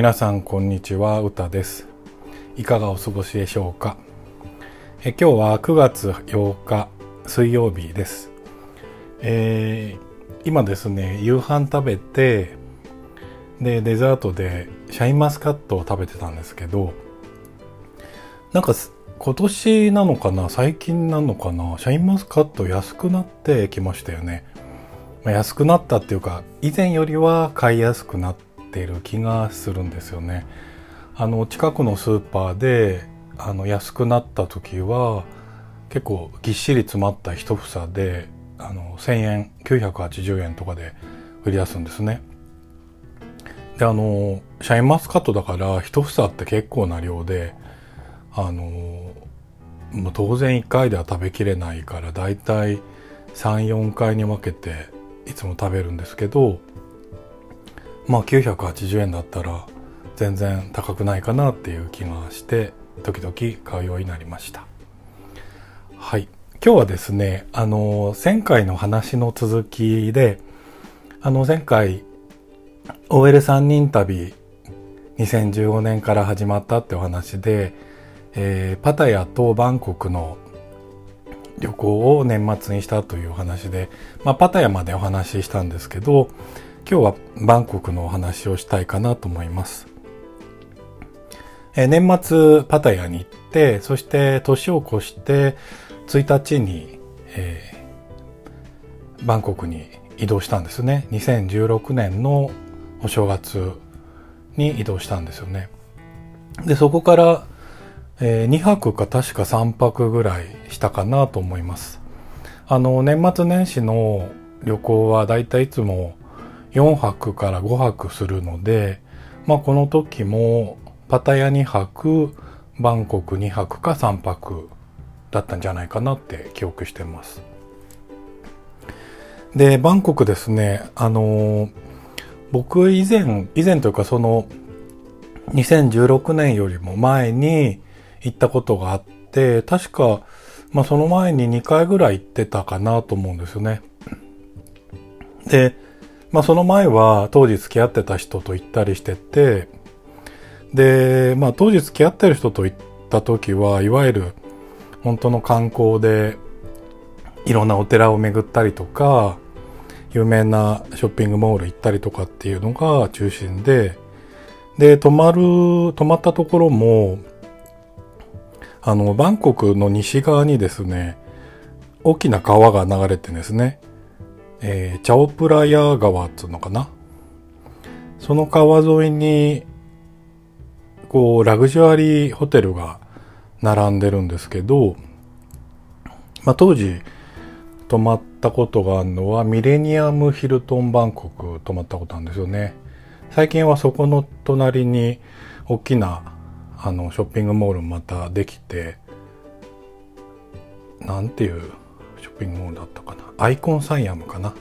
皆さんこんにちは歌です。いかがお過ごしでしょうか？え今日は9月8日水曜日です、えー、今ですね夕飯食べてでデザートでシャインマスカットを食べてたんですけどなんか今年なのかな？最近なのかな？シャインマスカット安くなってきましたよね、まあ、安くなったっていうか以前よりは買いやすくなってている気がするんですよね。あの近くのスーパーであの安くなった時は結構ぎっしり詰まった一房であの1000円980円とかで売り出すんですね。であのシャインマスカットだから一房って結構な量であのもう当然1回では食べきれないからだいたい34回に分けていつも食べるんですけどまあ980円だったら全然高くないかなっていう気がして時々買うようになりました。はい。今日はですねあの前回の話の続きであの前回 OL3 人旅2015年から始まったってお話でえー、パタヤとバンコクの旅行を年末にしたというお話で、まあ、パタヤまでお話ししたんですけど今日はバンコクのお話をしたいかなと思います。え、年末パタヤに行ってそして年を越して1日に、えー、バンコクに移動したんですね2016年のお正月に移動したんですよねでそこからえー、2泊か確か3泊ぐらいしたかなと思います。あの、年末年始の旅行はだいたいいつも4泊から5泊するので、まあこの時もパタヤ2泊、バンコク2泊か3泊だったんじゃないかなって記憶してます。で、バンコクですね、あの、僕以前、以前というかその2016年よりも前に行ったことがあって、確か、まあその前に2回ぐらい行ってたかなと思うんですよね。で、まあその前は当時付き合ってた人と行ったりしてて、で、まあ当時付き合ってる人と行った時は、いわゆる本当の観光でいろんなお寺を巡ったりとか、有名なショッピングモール行ったりとかっていうのが中心で、で、泊まる、泊まったところも、あの、バンコクの西側にですね、大きな川が流れてんですね、えー、チャオプラヤ川っつうのかな？その川沿いに、こう、ラグジュアリーホテルが並んでるんですけど、まあ、当時泊まったことがあるのはミレニアムヒルトンバンコク泊まったことあるんですよね。最近はそこの隣に大きなあのショッピングモールまたできてなんていうピングモールだったかなアイコンサイアムかなっ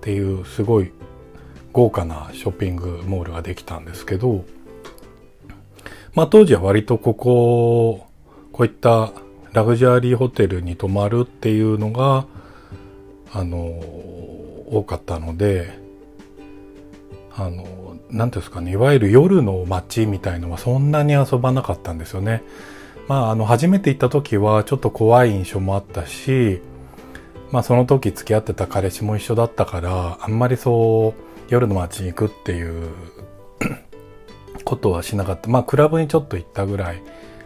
ていうすごい豪華なショッピングモールができたんですけどまあ当時は割とこここういったラグジュアリーホテルに泊まるっていうのがあの多かったのであの何ていうんですかねいわゆる夜の街みたいのはそんなに遊ばなかったんですよね。まああの初めて行った時はちょっと怖い印象もあったしまあその時付き合ってた彼氏も一緒だったからあんまりそう夜の街に行くっていうことはしなかったまあクラブにちょっと行ったぐらい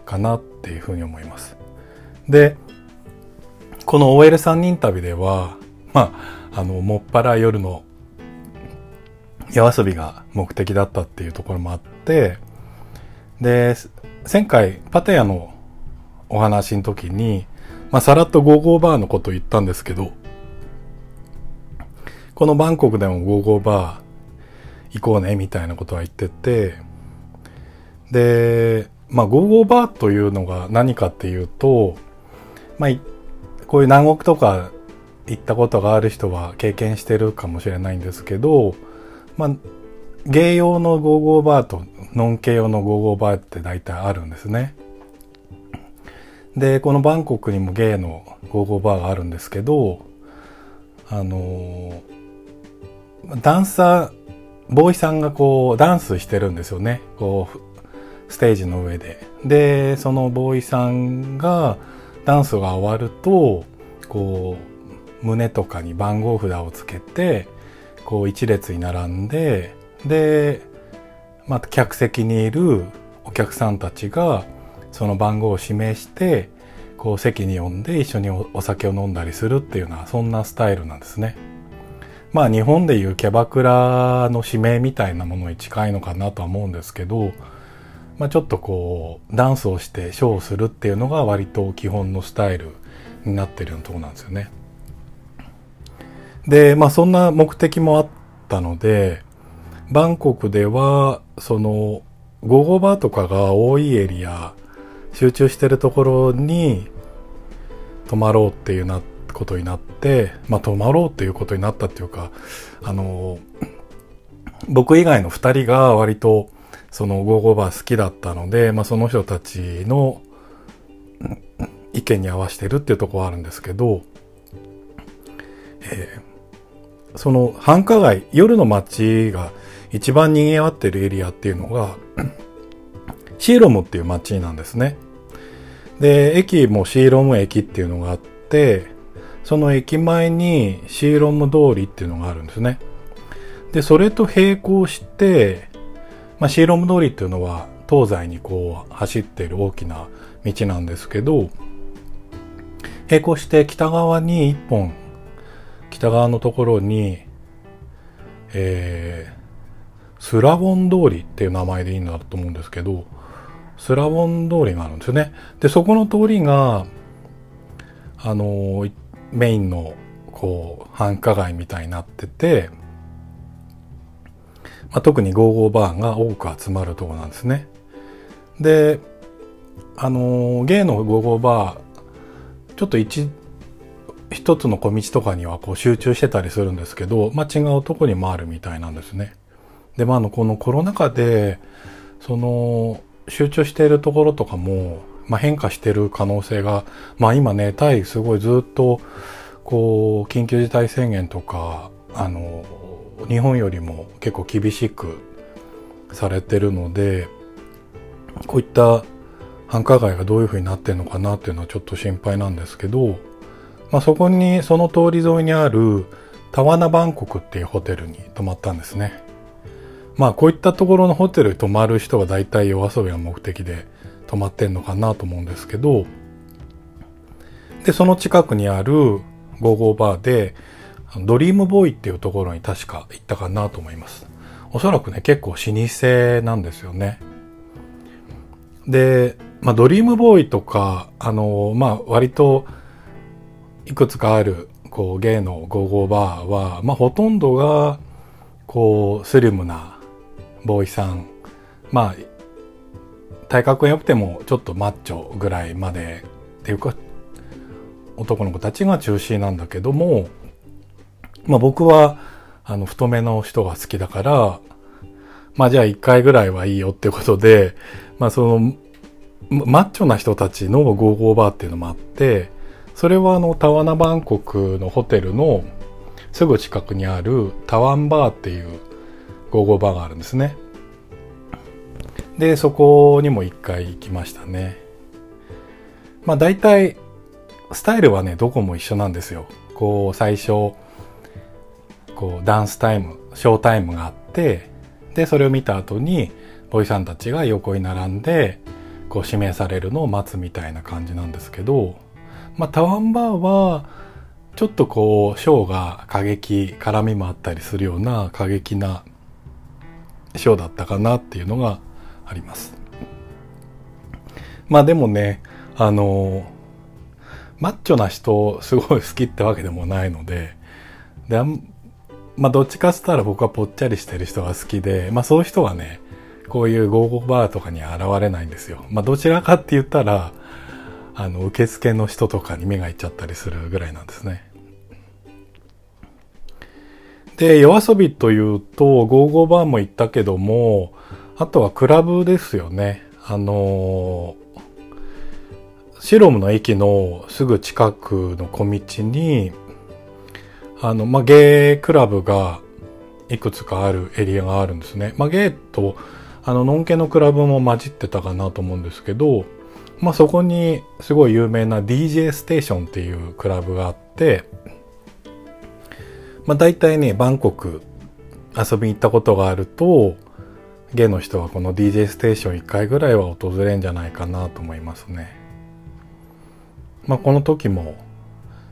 かなっていうふうに思います。でこの OL3 人旅ではまああのもっぱら夜の夜遊びが目的だったっていうところもあって、で、前回パテヤのお話の時に、まあ、さらっとゴーゴーバーのこと言ったんですけど、このバンコクでもゴーゴーバー行こうねみたいなことは言ってて、で、まあ、ゴーゴーバーというのが何かっていうと、まあ、こういう南国とか行ったことがある人は経験してるかもしれないんですけど、まあ、ゲイ用のゴーゴーバーとノンケ用のゴーゴーバーって大体あるんですね。で、このバンコクにもゲイのゴーゴーバーがあるんですけど、あの、ダンサーボーイさんがこうダンスしてるんですよね。こう、ステージの上で。で、そのボーイさんがダンスが終わると、こう、胸とかに番号札をつけて、こう一列に並んで、で、また客席にいるお客さんたちがその番号を指名してこう席に呼んで一緒にお酒を飲んだりするっていうようなそんなスタイルなんですね。まあ日本でいうキャバクラの指名みたいなものに近いのかなとは思うんですけど、まあちょっとこうダンスをしてショーをするっていうのが割と基本のスタイルになってるようなとこなんですよね。で、まあそんな目的もあったので、バンコクではその午後バーとかが多いエリア集中してるところに泊まろうっていうなことになってまあ泊まろうっていうことになったっていうかあの僕以外の2人が割とそのゴーゴーバー好きだったので、まあ、その人たちの意見に合わせてるっていうところはあるんですけど、えー、その繁華街夜の街が一番賑わってるエリアっていうのがシーロムっていう街なんですね。で、駅もシーロム駅っていうのがあって、その駅前にシーロム通りっていうのがあるんですね。で、それと並行して、まあ、シーロム通りっていうのは東西にこう走っている大きな道なんですけど、並行して北側に一本、北側のところに、えー、スラボン通りっていう名前でいいんだと思うんですけど、スラボン通りがあるんですよね。で、そこの通りが、あの、メインの、こう、繁華街みたいになってて、まあ、特にゴーゴーバーが多く集まるとこなんですね。で、あの、ゲイのゴーゴーバー、ちょっと一、一つの小道とかにはこう集中してたりするんですけど、まあ、違うとこにもあるみたいなんですね。で、まあ、あの、このコロナ禍で、その、集中しているところとかも、まあ、変化してる可能性が、まあ今ね、タイすごいずっと、こう、緊急事態宣言とか、あの、日本よりも結構厳しくされてるので、こういった繁華街がどういう風になってるのかなっていうのはちょっと心配なんですけど、まあそこに、その通り沿いにあるタワナバンコクっていうホテルに泊まったんですね。まあこういったところのホテルに泊まる人が大体夜遊びが目的で泊まってんのかなと思うんですけど、で、その近くにあるゴーゴーバーで、ドリームボーイっていうところに確か行ったかなと思います。おそらくね、結構老舗なんですよね。で、まあドリームボーイとか、あの、まあ割といくつかある、こう、ゲイのゴーゴーバーは、まあほとんどが、こう、スリムなボーイさんまあ体格が良くてもちょっとマッチョぐらいまでっていうか男の子たちが中心なんだけどもまあ僕はあの太めの人が好きだからまあじゃあ一回ぐらいはいいよってことでまあそのマッチョな人たちのゴーゴーバーっていうのもあってそれはあのタワナバンコクのホテルのすぐ近くにあるタワンバーっていうゴーゴーバーがあるんですね。で、そこにも一回行きましたね。まあ大体、スタイルはね、どこも一緒なんですよ。こう、最初、こう、ダンスタイム、ショータイムがあって、で、それを見た後に、ボーイさんたちが横に並んで、こう、指名されるのを待つみたいな感じなんですけど、まあ、タワンバーは、ちょっとこう、ショーが過激、絡みもあったりするような過激なショーだったかなっていうのがあります。まあでもね、あの、マッチョな人すごい好きってわけでもないので、で、まあどっちかっつったら僕はぽっちゃりしてる人が好きで、まあそういう人はね、こういうゴーゴーバーとかに現れないんですよ。まあどちらかって言ったら、あの、受付の人とかに目がいっちゃったりするぐらいなんですね。で、夜遊びというと、ゴーゴーバーも行ったけども、あとはクラブですよね。あのシロムの駅のすぐ近くの小道に、あの、まあ、ゲークラブがいくつかあるエリアがあるんですね。まあ、ゲート、あの、ノンケのクラブも混じってたかなと思うんですけど、まあ、そこにすごい有名な DJ ステーションっていうクラブがあって、まあ、大体ね、バンコク遊びに行ったことがあると、ゲイの人はこの DJ ステーション1回ぐらいは訪れるんじゃないかなと思いますね。まあ、この時も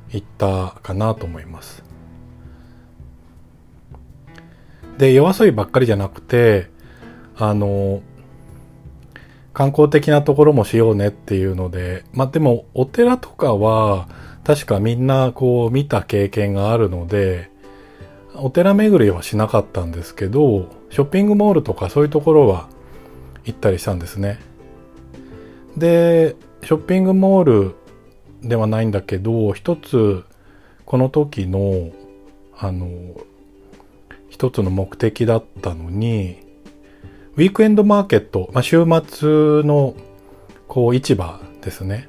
行ったかなと思います。で、夜遊びばっかりじゃなくて、あの、観光的なところもしようねっていうので、まあでもお寺とかは確かみんなこう見た経験があるので、お寺巡りはしなかったんですけど、ショッピングモールとかそういうところは行ったりしたんですね。で、ショッピングモールではないんだけど、一つこの時の、あの、一つの目的だったのに、ウィークエンドマーケット、まあ、週末のこう市場ですね。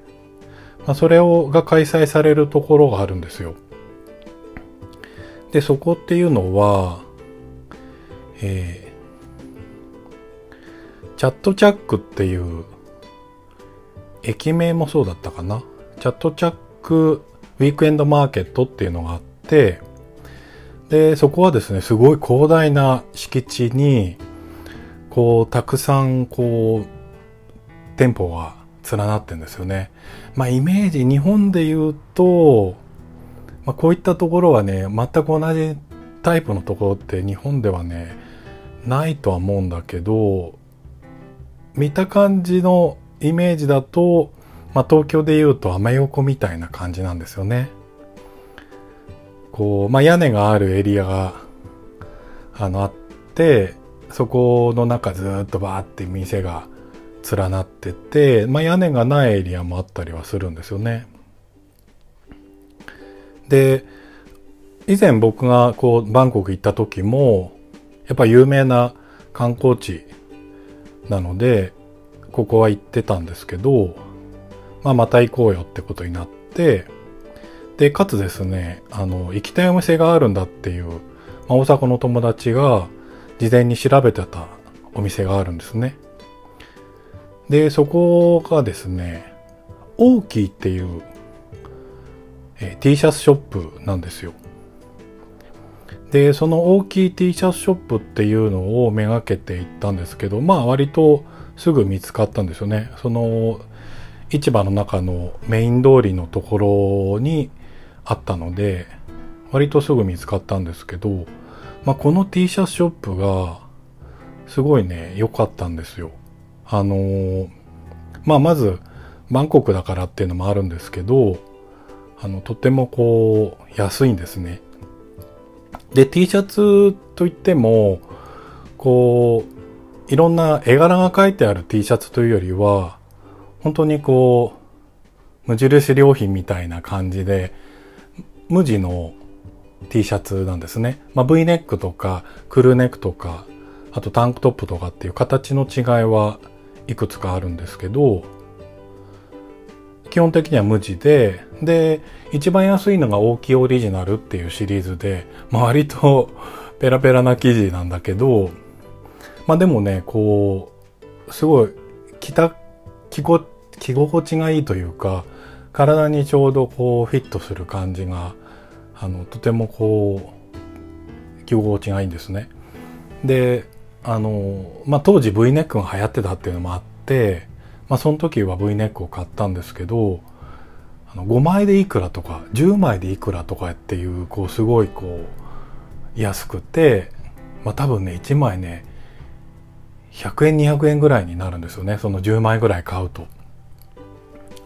まあ、それをが開催されるところがあるんですよ。で、そこっていうのは、えー、チャットチャックっていう駅名もそうだったかな。チャットチャックウィークエンドマーケットっていうのがあって、で、そこはですね、すごい広大な敷地に、こう、たくさん、こう、店舗が連なってんですよね。まあ、イメージ、日本で言うと、まあ、こういったところはね、全く同じタイプのところって日本ではね、ないとは思うんだけど、見た感じのイメージだと、まあ、東京で言うとアメ横みたいな感じなんですよね。こう、まあ、屋根があるエリアが、あの、あって、そこの中ずっとバーって店が連なってて、まあ、屋根がないエリアもあったりはするんですよね。で、以前僕がこうバンコク行った時も、やっぱ有名な観光地なので、ここは行ってたんですけど、まあまた行こうよってことになって、で、かつですね、あの、行きたいお店があるんだっていう、まあ、大阪の友達が事前に調べてたお店があるんですね。で、そこがですね、大きいっていうえー、T シャツショップなんですよ。で、その大きい T シャツショップっていうのをめがけて行ったんですけど、まあ割とすぐ見つかったんですよね。その市場の中のメイン通りのところにあったので、割とすぐ見つかったんですけど、まあこの T シャツショップがすごいね、良かったんですよ。あのまあまずバンコクだからっていうのもあるんですけど、あの、とてもこう、安いんですね。で、T シャツといっても、こう、いろんな絵柄が描いてある T シャツというよりは、本当にこう、無印良品みたいな感じで、無地の T シャツなんですね。まあ、V ネックとか、クルーネックとか、あとタンクトップとかっていう形の違いはいくつかあるんですけど、基本的には無地で、で、一番安いのが大きいオリジナルっていうシリーズで、まあ、割と ペラペラな生地なんだけど、まあでもね、こう、すごい、着た、着こ、着心地がいいというか、体にちょうどこうフィットする感じが、あの、とてもこう、着心地がいいんですね。で、あの、まあ当時 V ネックが流行ってたっていうのもあって、まあその時は V ネックを買ったんですけど、あの5枚でいくらとか10枚でいくらとかっていうこうすごいこう安くて、まあ多分ね1枚ね100円200円ぐらいになるんですよねその10枚ぐらい買うと。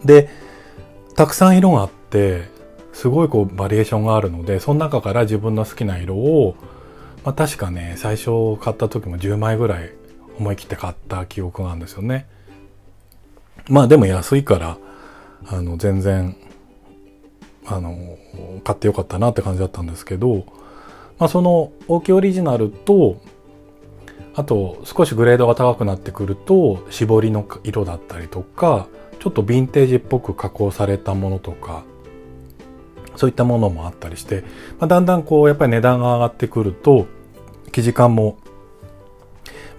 でたくさん色があってすごいこうバリエーションがあるのでその中から自分の好きな色を、まあ、確かね最初買った時も10枚ぐらい思い切って買った記憶があるんですよね。まあでも安いから、あの、全然、あの、買ってよかったなって感じだったんですけど、まあその大きいオリジナルと、あと少しグレードが高くなってくると、絞りの色だったりとか、ちょっとヴィンテージっぽく加工されたものとか、そういったものもあったりして、まあ、だんだんこう、やっぱり値段が上がってくると、生地感も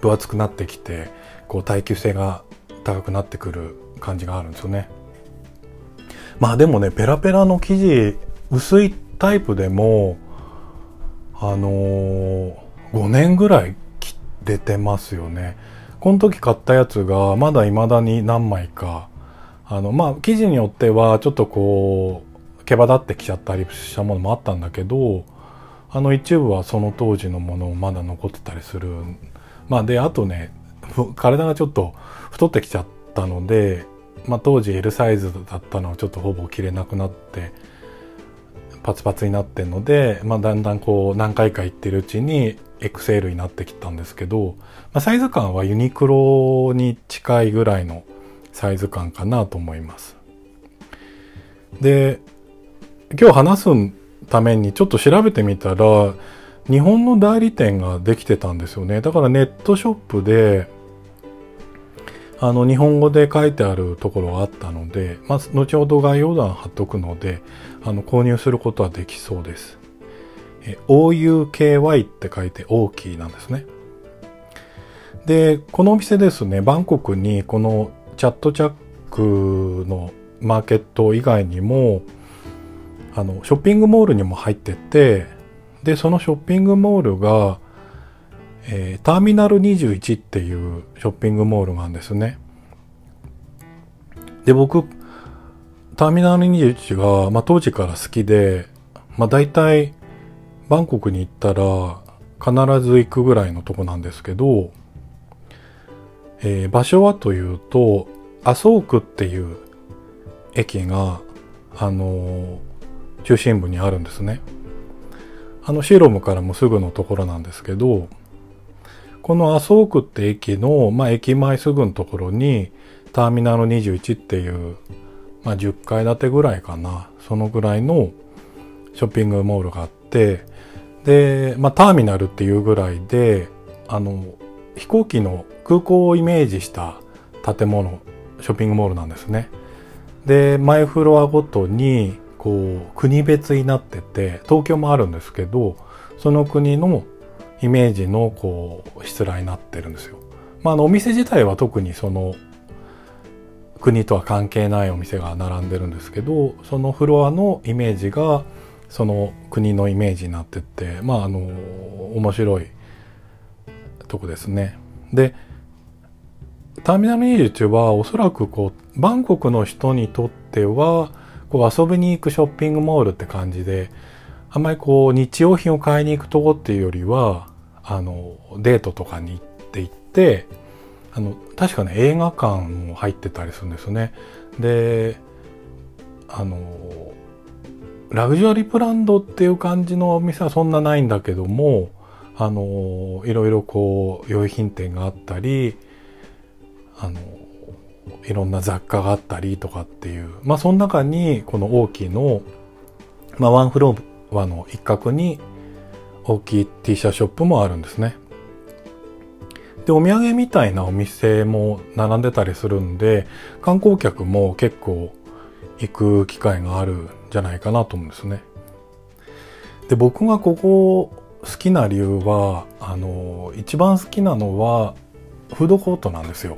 分厚くなってきてこう耐久性が高くなってくる感じがあるんですよね。まあでもねペラペラの生地薄いタイプでもあのー、5年ぐらい出てますよね。この時買ったやつがまだ未だに何枚かあのまあ生地によってはちょっとこう毛羽立ってきちゃったりしたものもあったんだけどあの一部はその当時のものをまだ残ってたりする。まあであとね体がちょっと太ってきちゃったので、まあ、当時 L サイズだったのはちょっとほぼ着れなくなってパツパツになってんので、まあ、だんだんこう何回か行ってるうちに XL になってきたんですけど、まあ、サイズ感はユニクロに近いぐらいのサイズ感かなと思います。で、今日話すためにちょっと調べてみたら、日本の代理店ができてたんですよね。だからネットショップで、あの、日本語で書いてあるところがあったので、まあ、後ほど概要欄貼っとくので、あの、購入することはできそうです。OUKY って書いて大きいなんですね。で、このお店ですね、バンコクにこのチャットチャックのマーケット以外にも、あの、ショッピングモールにも入ってて、で、そのショッピングモールが、えー、ターミナル21っていうショッピングモールがあるんですね。で、僕、ターミナル21が、まあ、当時から好きで、まあ、大体、バンコクに行ったら、必ず行くぐらいのとこなんですけど、えー、場所はというと、アソークっていう駅が、あのー、中心部にあるんですね。あのシーロムからもすぐのところなんですけど、このアソークって駅の、まあ、駅前すぐのところに、ターミナル21っていう、まあ、10階建てぐらいかな。そのぐらいのショッピングモールがあって、で、まあ、ターミナルっていうぐらいで、あの、飛行機の空港をイメージした建物、ショッピングモールなんですね。で、マイフロアごとに、こう、国別になってて、東京もあるんですけど、その国のイメージの、こう、しつらになってるんですよ。まあ、あの、お店自体は特にその、国とは関係ないお店が並んでるんですけど、そのフロアのイメージが、その国のイメージになってって、まあ、あの、面白いとこですね。で、ターミナル21はおそらくこう、バンコクの人にとっては、こう遊びに行くショッピングモールって感じで、あんまりこう日用品を買いに行くとこっていうよりは、あの、デートとかに行って行って、あの、確かね、映画館も入ってたりするんですよね。で、あの、ラグジュアリーブランドっていう感じのお店はそんなないんだけども、あの、いろいろこう、用品店があったり、あの、いろんな雑貨があったりとかっていう、まあその中にこの大きいの、まあワンフロアの一角に大きい T シャツショップもあるんですね。で、お土産みたいなお店も並んでたりするんで、観光客も結構行く機会があるんじゃないかなと思うんですね。で、僕がここ好きな理由は、あの、一番好きなのは、フードコートなんですよ。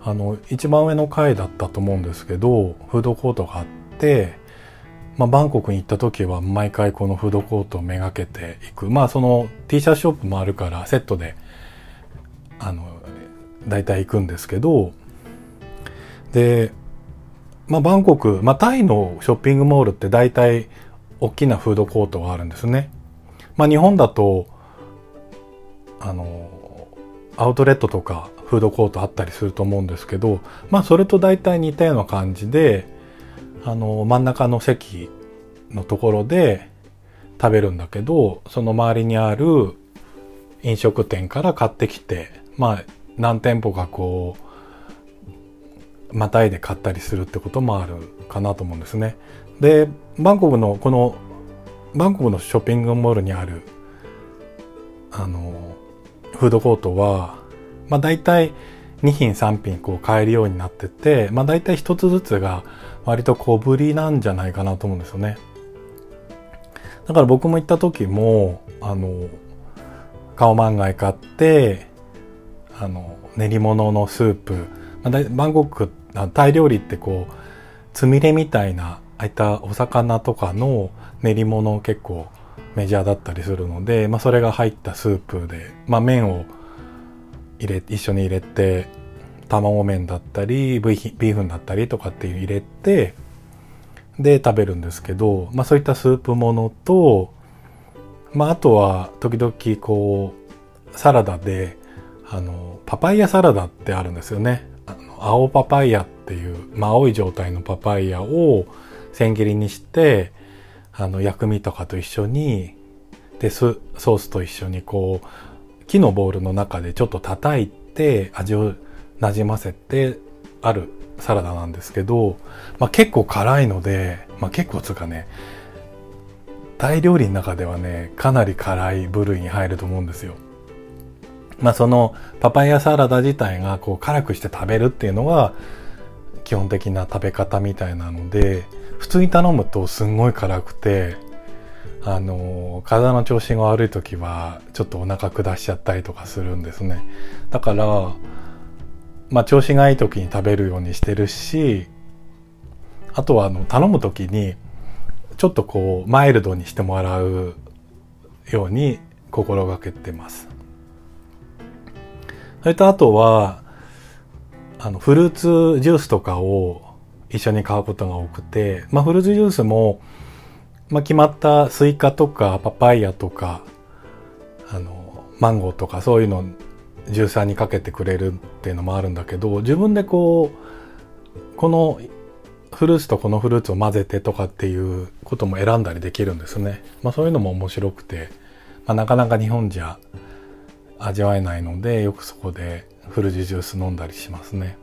あの、一番上の階だったと思うんですけど、フードコートがあって、まあ、バンコクに行った時は毎回このフードコートをめがけていく。まあ、その T シャツショップもあるからセットで、あの、大体行くんですけど、で、まあ、バンコク、まあ、タイのショッピングモールって大体大きなフードコートがあるんですね。まあ、日本だと、あの、アウトレットとかフードコートあったりすると思うんですけど、まあそれと大体似たような感じで、あの、真ん中の席のところで食べるんだけど、その周りにある飲食店から買ってきて、まあ何店舗かこう、またいで買ったりするってこともあるかなと思うんですね。で、バンコクのこの、バンコクのショッピングモールにある、あの、フードコートは、まあ大体2品3品こう買えるようになってて、まあ大体1つずつが割と小ぶりなんじゃないかなと思うんですよね。だから僕も行った時も、あの、カオマンガイ買ってあの練り物のスープ、まあ、バンコクタイ料理ってこうつみれみたいなああいったお魚とかの練り物結構メジャーだったりするので、まあ、それが入ったスープで、まあ、麺を入れ一緒に入れて卵麺だったりビーフンだったりとかっていう入れてで食べるんですけど、まあ、そういったスープものと、まあ、あとは時々こうサラダであのパパイヤサラダってあるんですよね。あの青パパイヤっていう、まあ、青い状態のパパイヤを千切りにしてあの薬味とかと一緒にでソースと一緒にこう木のボウルの中でちょっと叩いて味をなじませてあるサラダなんですけど、まあ、結構辛いので、まあ、結構つうかねタイ料理の中ではねかなり辛い部類に入ると思うんですよ。まあそのパパイヤサラダ自体がこう辛くして食べるっていうのが基本的な食べ方みたいなので普通に頼むとすんごい辛くてあの体の調子が悪い時はちょっとお腹下しちゃったりとかするんですねだからまあ調子がいい時に食べるようにしてるしあとはあの頼む時にちょっとこうマイルドにしてもらうように心がけてます。それとあとはあのフルーツジュースとかを一緒に買うことが多くて、まあ、フルーツジュースも、まあ、決まったスイカとかパパイヤとかあのマンゴーとかそういうのジューサーにかけてくれるっていうのもあるんだけど自分でこうこのフルーツとこのフルーツを混ぜてとかっていうことも選んだりできるんですね。まあ、そういうのも面白くて、まあ、なかなか日本じゃ味わえないのでよくそこでフルーツジュース飲んだりしますね。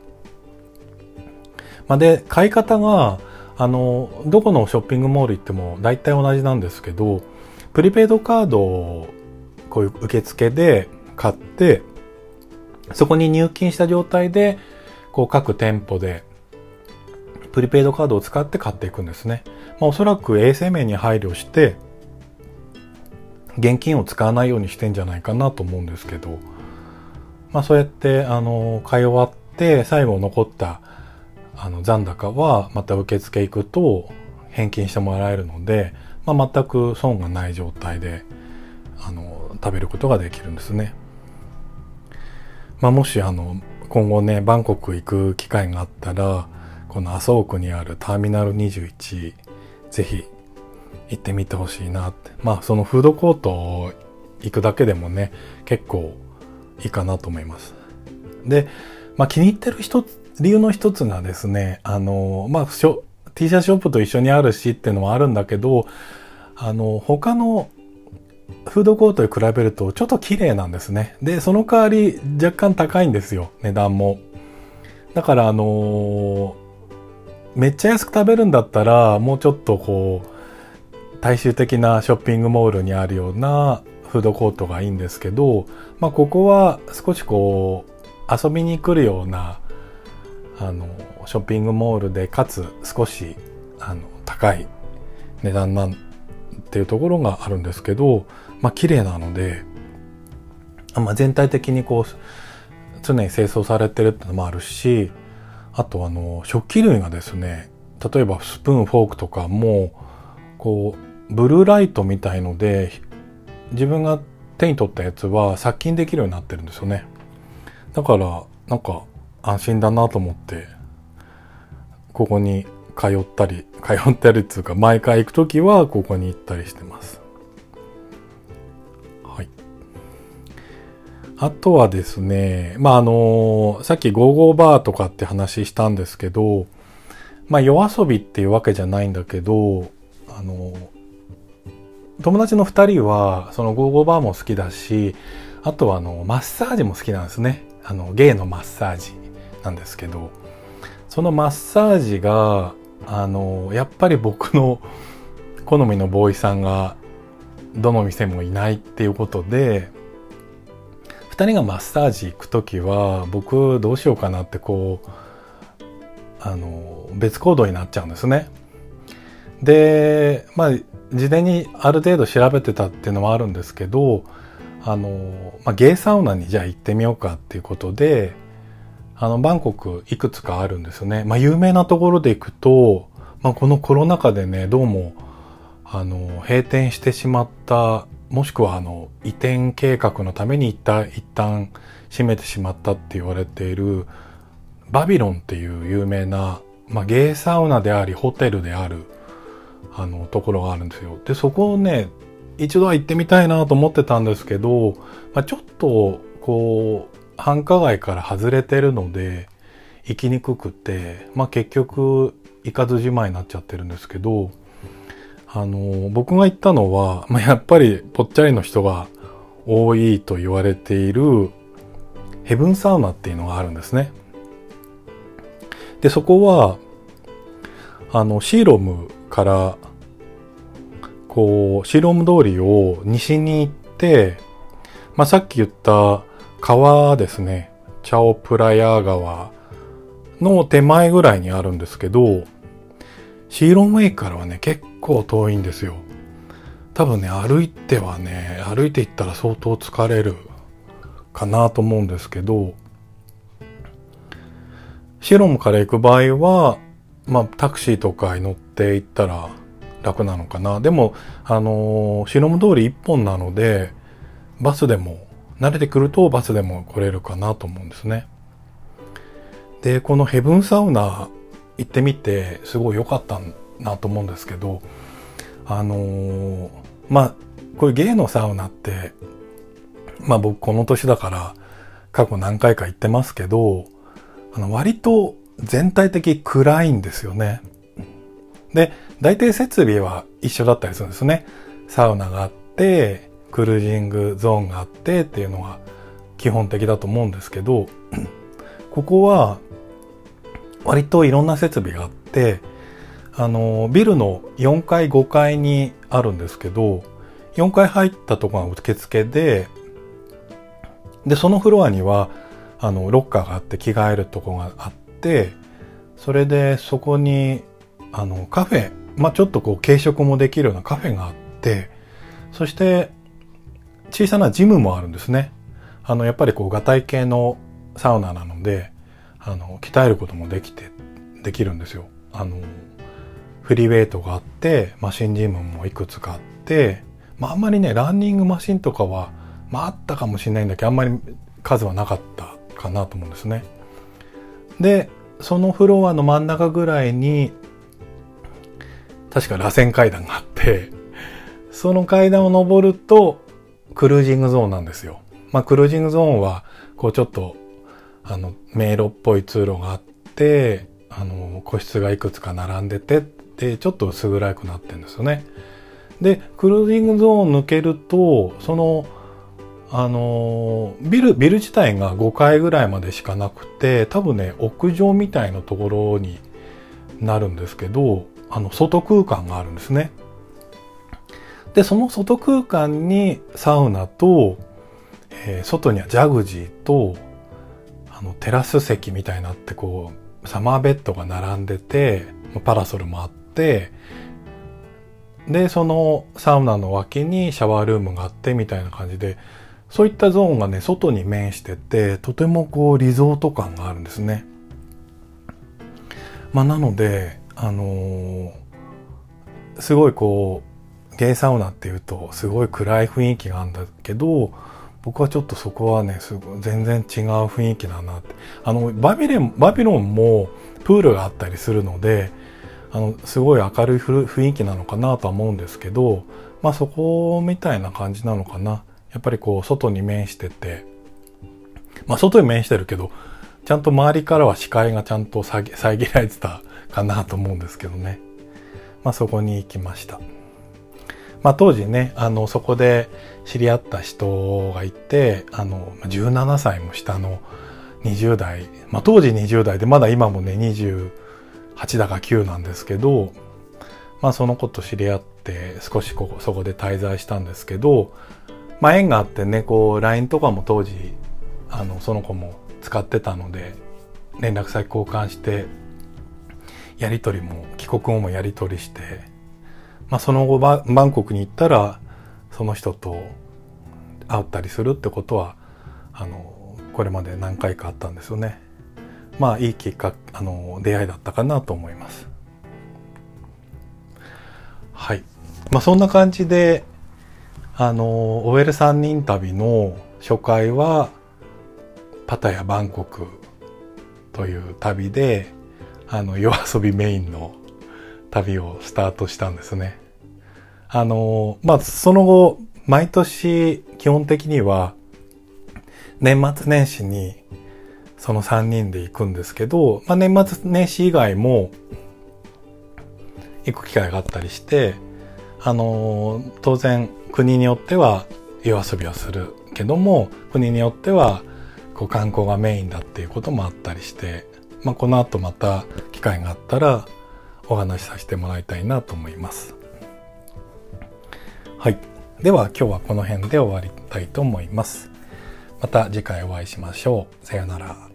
まあ、で買い方があのどこのショッピングモール行っても大体同じなんですけどプリペイドカードをこういう受付で買ってそこに入金した状態でこう各店舗でプリペイドカードを使って買っていくんですね。まあ、おそらく衛生面に配慮して現金を使わないようにしてんじゃないかなと思うんですけど、まあそうやってあの買い終わって最後残ったあの残高はまた受付行くと返金してもらえるので、まあ、全く損がない状態であの食べることができるんですね。まあ、もしあの今後ねバンコク行く機会があったらこの麻生区にあるターミナル21ぜひ行ってみてほしいなってまあそのフードコート行くだけでもね結構いいかなと思います。で、まあ、気に入ってる一つ理由の一つがですね、あの、まあ、T シャツショップと一緒にあるしっていうのもあるんだけど、あの、他のフードコートに比べるとちょっと綺麗なんですね。で、その代わり若干高いんですよ、値段も。だからあのめっちゃ安く食べるんだったら、もうちょっとこう、大衆的なショッピングモールにあるようなフードコートがいいんですけど、まあここは少しこう、遊びに来るようなあのショッピングモールでかつ少しあの高い値段なんっていうところがあるんですけどまあ綺麗なので、まあ、全体的にこう常に清掃されてるってのもあるしあとあの食器類がですね例えばスプーンフォークとかもこうブルーライトみたいので自分が手に取ったやつは殺菌できるようになってるんですよね。だからなんか安心だなと思って、ここに通ったり、通ったりっていうか、毎回行くときはここに行ったりしてます。はい。あとはですね、まあ、あのさっきゴーゴーバーとかって話したんですけど、まあ、夜遊びっていうわけじゃないんだけど、あの友達の二人は、そのゴーゴーバーも好きだし、あとはあの、マッサージも好きなんですね。あの、ゲイのマッサージ。なんですけどそのマッサージがあのやっぱり僕の 好みのボーイさんがどの店もいないっていうことで2人がマッサージ行く時は僕どうしようかなってこうあの別行動になっちゃうんですね。でまあ事前にある程度調べてたっていうのもあるんですけどあの、まあ、ゲイサウナにじゃあ行ってみようかっていうことで、あの、バンコクいくつかあるんですよね。まあ、有名なところで行くと、まあ、このコロナ禍でね、どうも、あの、閉店してしまった、もしくはあの、移転計画のために一旦、一旦閉めてしまったって言われている、バビロンっていう有名な、まあ、ゲイサウナであり、ホテルである、あの、ところがあるんですよ。で、そこをね、一度は行ってみたいなと思ってたんですけど、まあ、ちょっと、こう、繁華街から外れてるので、行きにくくて、まあ、結局、行かずじまいになっちゃってるんですけど、あの、僕が行ったのは、まあ、やっぱりぽっちゃりの人が多いと言われているヘブンサウナっていうのがあるんですね。で、そこは、あの、シーロムから、こう、シーロム通りを西に行って、まあ、さっき言った川ですね。チャオプラヤ川の手前ぐらいにあるんですけど、シーロンウェイからはね、結構遠いんですよ。多分ね、歩いてはね、歩いて行ったら相当疲れるかなと思うんですけど、シロムから行く場合は、まあ、タクシーとかに乗って行ったら楽なのかな。でも、あのー、シロム通り一本なので、バスでも、慣れてくるとバスでも来れるかなと思うんですね。で、このヘブンサウナ行ってみてすごい良かったなと思うんですけどあのー、まあこういうゲイのサウナってまあ僕この年だから過去何回か行ってますけどあの割と全体的暗いんですよね。で、大体設備は一緒だったりするんですね。サウナがあって、クルージングゾーンがあってっていうのが基本的だと思うんですけど、ここは割といろんな設備があって、あの、ビルの4階、5階にあるんですけど、4階入ったとこが受付で、で、そのフロアには、あの、ロッカーがあって着替えるとこがあって、それでそこに、あの、カフェ、まあ、ちょっとこう軽食もできるようなカフェがあって、そして小さなジムもあるんですね。あの、やっぱりこう、ガタイ系のサウナなので、あの、鍛えることもできて、できるんですよ。あの、フリーウェイトがあって、マシンジムもいくつかあって、まああんまりね、ランニングマシンとかは、まああったかもしれないんだけど、あんまり数はなかったかなと思うんですね。で、そのフロアの真ん中ぐらいに、確か螺旋階段があって、その階段を登ると、クルージングゾーンなんですよ。まあ、クルージングゾーンは、こうちょっとあの、迷路っぽい通路があって、あの、個室がいくつか並んでて、で、ちょっと薄暗くなってるんですよね。で、クルージングゾーン抜けると、その、あの、ビル、ビル自体が5階ぐらいまでしかなくて、多分ね、屋上みたいなところになるんですけど、あの、外空間があるんですね。で、その外空間にサウナと、えー、外にはジャグジーと、あの、テラス席みたいなってこう、サマーベッドが並んでて、パラソルもあって、で、そのサウナの脇にシャワールームがあってみたいな感じで、そういったゾーンがね、外に面してて、とてもこう、リゾート感があるんですね。まあ、なので、あのー、すごいこう、ゲイサウナっていうと、すごい暗い雰囲気があるんだけど、僕はちょっとそこはね、すご全然違う雰囲気だなって。あの、バビレン、バビロンもプールがあったりするので、あの、すごい明るい雰囲気なのかなとは思うんですけど、まあそこみたいな感じなのかな。やっぱりこう、外に面してて、まあ外に面してるけど、ちゃんと周りからは視界がちゃんと遮られてたかなと思うんですけどね。まあそこに行きました。まあ当時ね、あの、そこで知り合った人がいて、あの、17歳も下の20代、まあ当時20代で、まだ今もね、28だか9なんですけど、まあその子と知り合って少しここ、そこで滞在したんですけど、まあ縁があってね、こう LINE とかも当時、あの、その子も使ってたので、連絡先交換して、やりとりも、帰国後もやりとりして、まあ、その後バンコクに行ったらその人と会ったりするってことはあのこれまで何回かあったんですよね。まあいいきっかあの出会いだったかなと思います。はい。まあそんな感じであの OL3 人旅の初回はパタヤバンコクという旅であの夜遊びメインの旅をスタートしたんですね。あのまあその後毎年基本的には年末年始にその3人で行くんですけど、まあ、年末年始以外も行く機会があったりして、あの当然国によっては夜遊びをするけども国によってはこう観光がメインだっていうこともあったりして、まあ、この後また機会があったらお話しさせてもらいたいなと思います。はい。では今日はこの辺で終わりたいと思います。また次回お会いしましょう。さようなら。